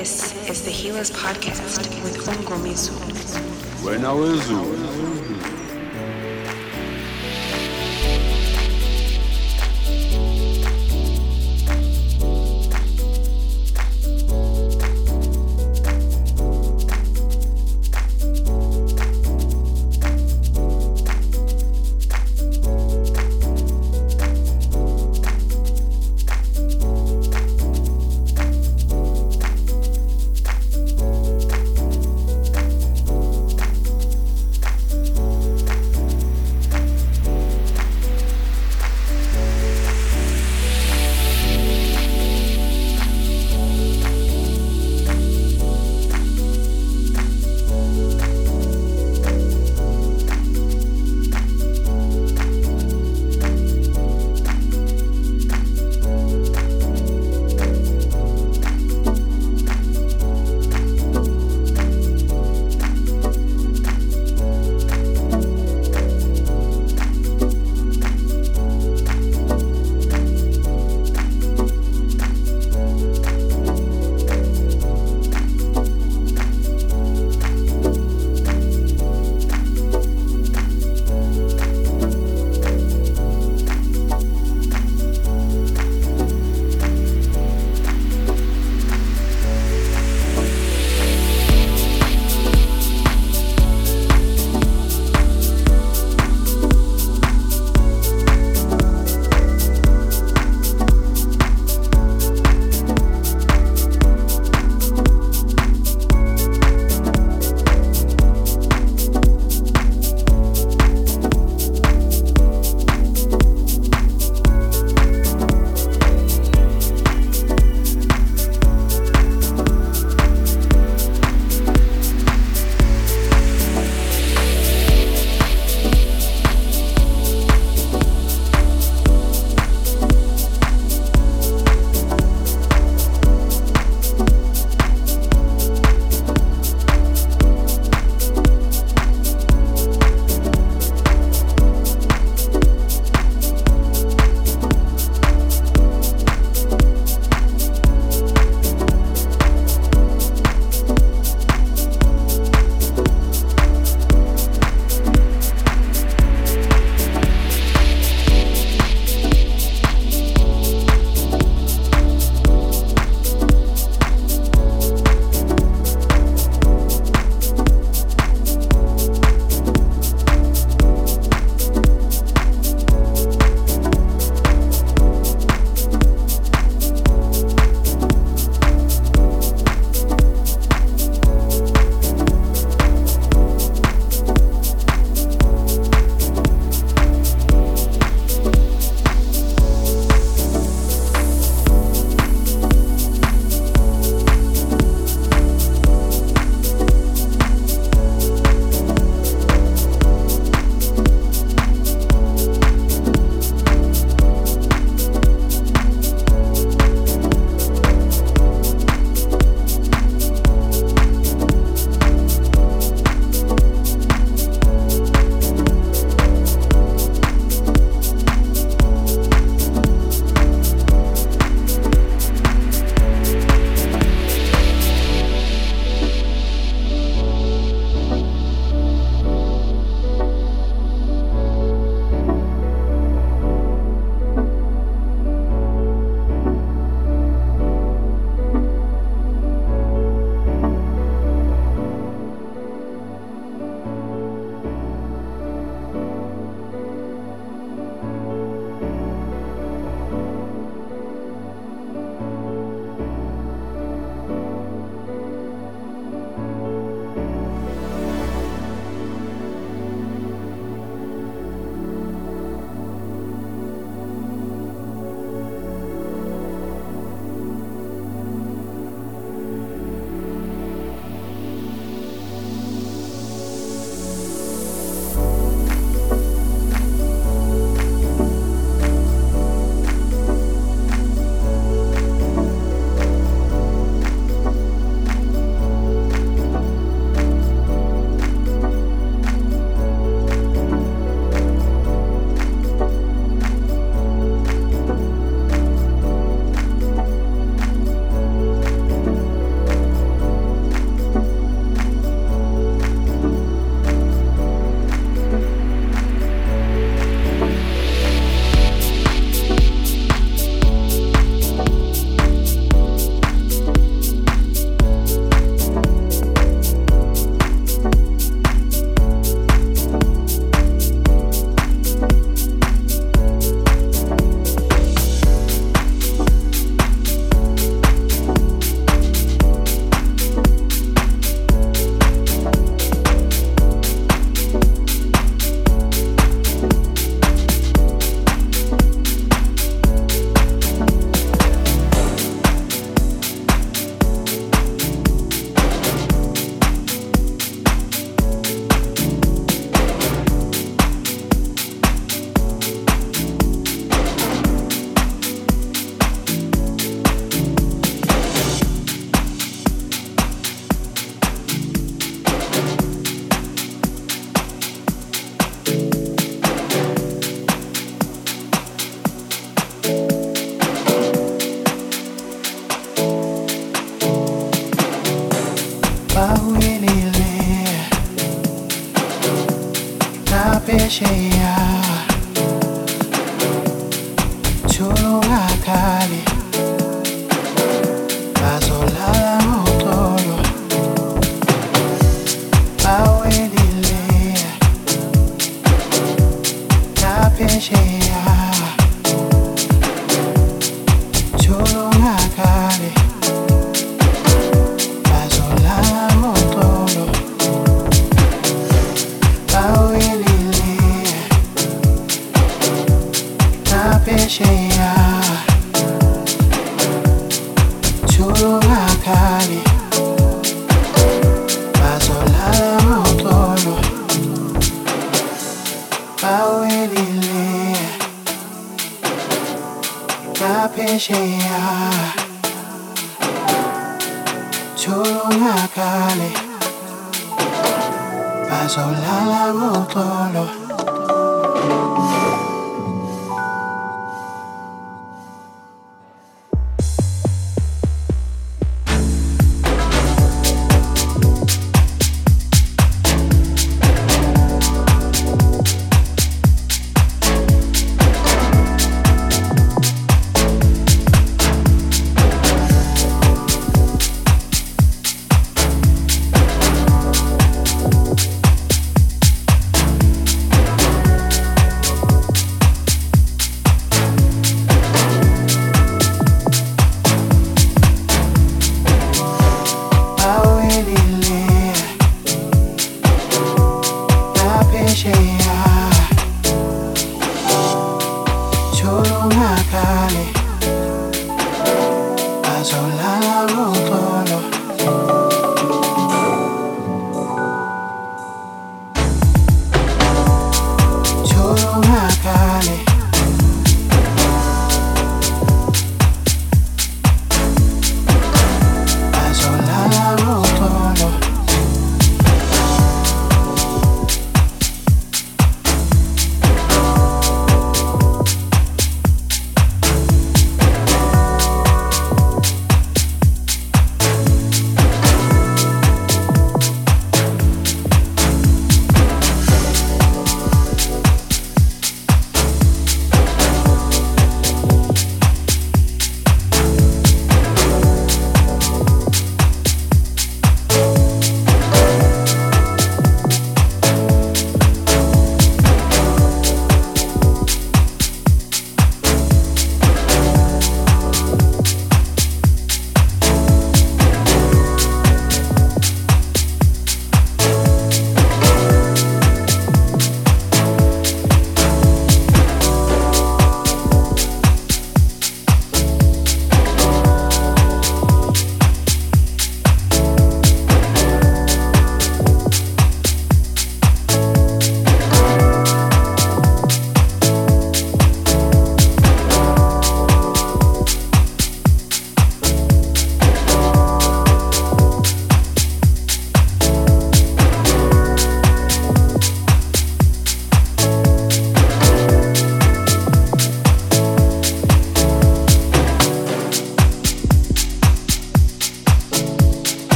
This is the Healers Podcast with Ongomizu. wena wezulu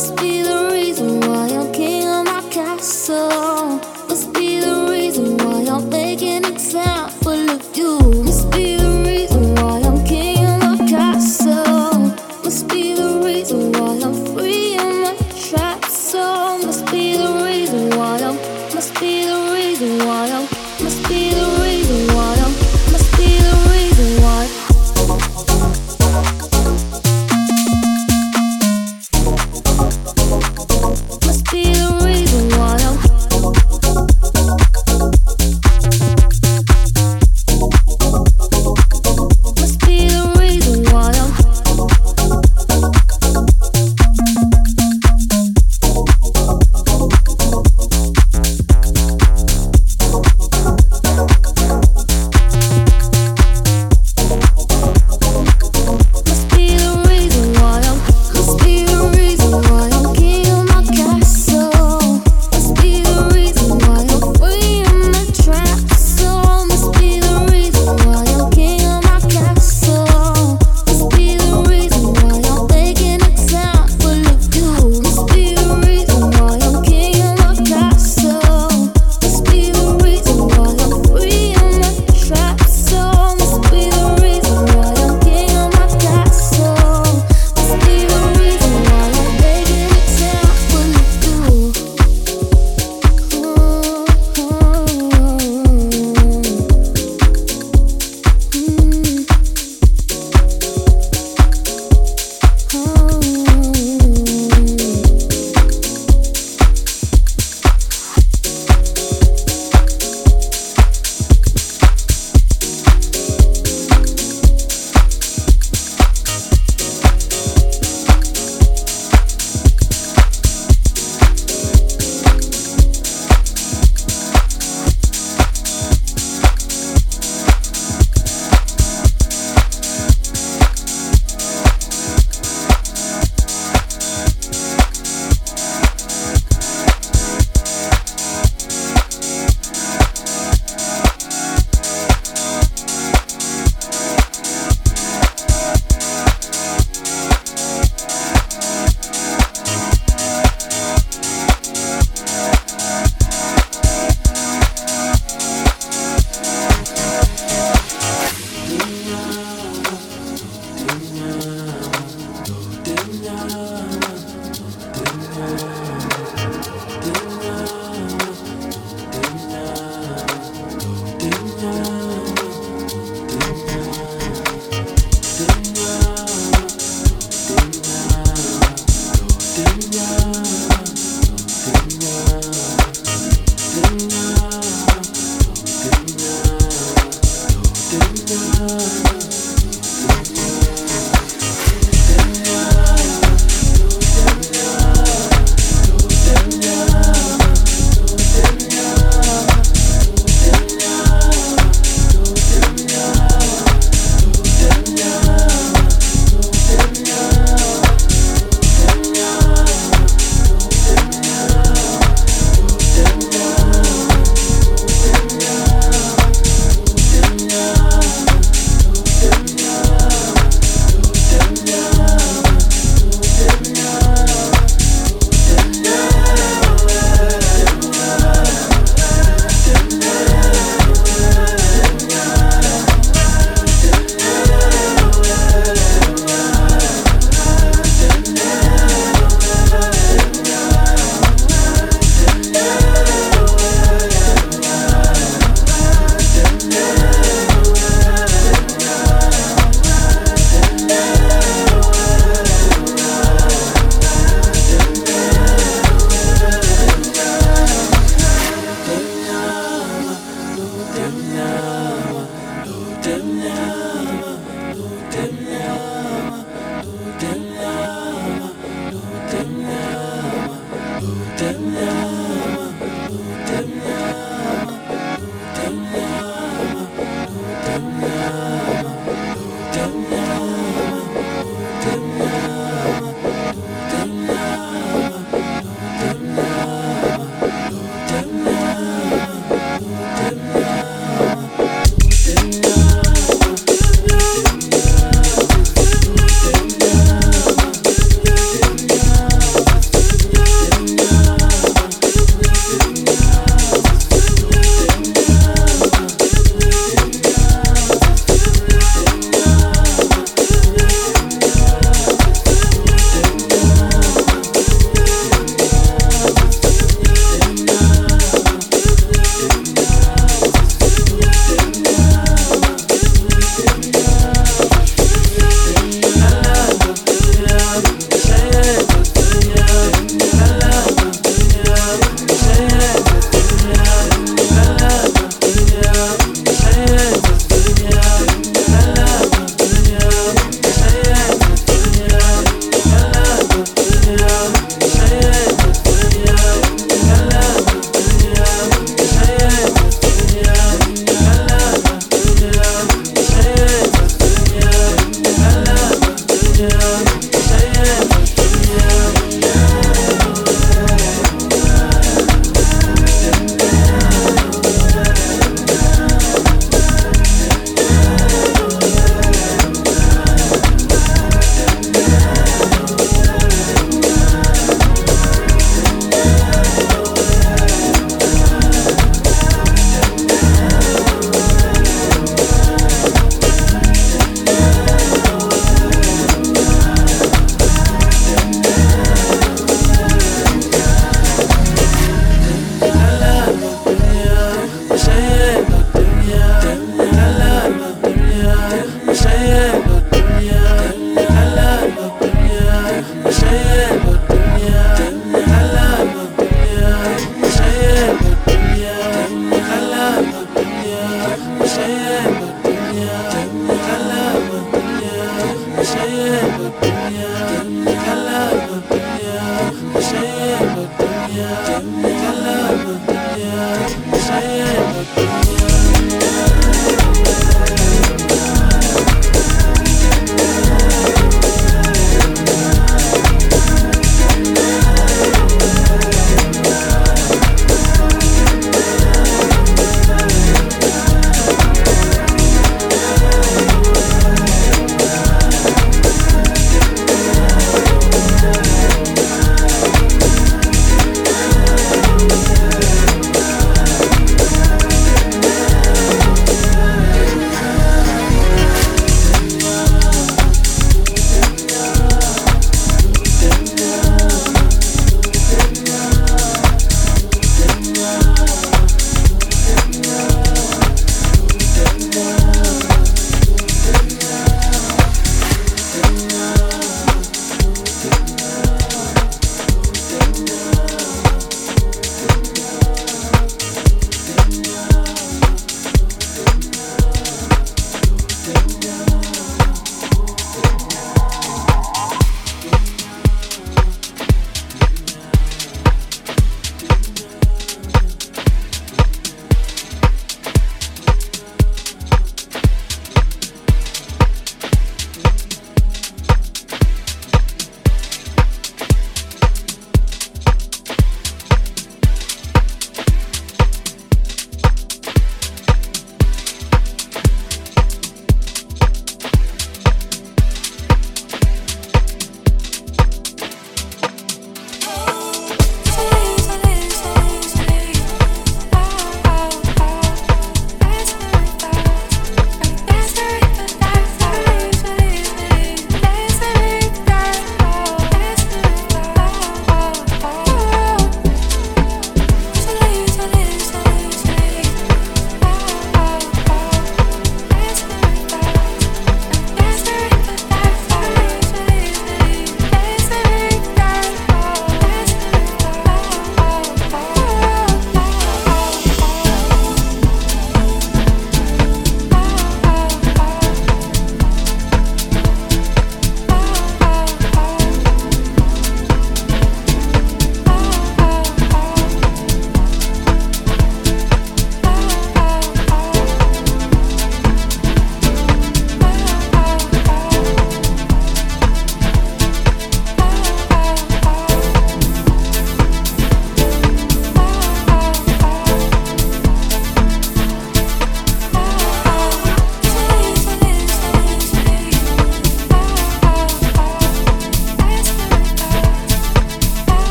must feel.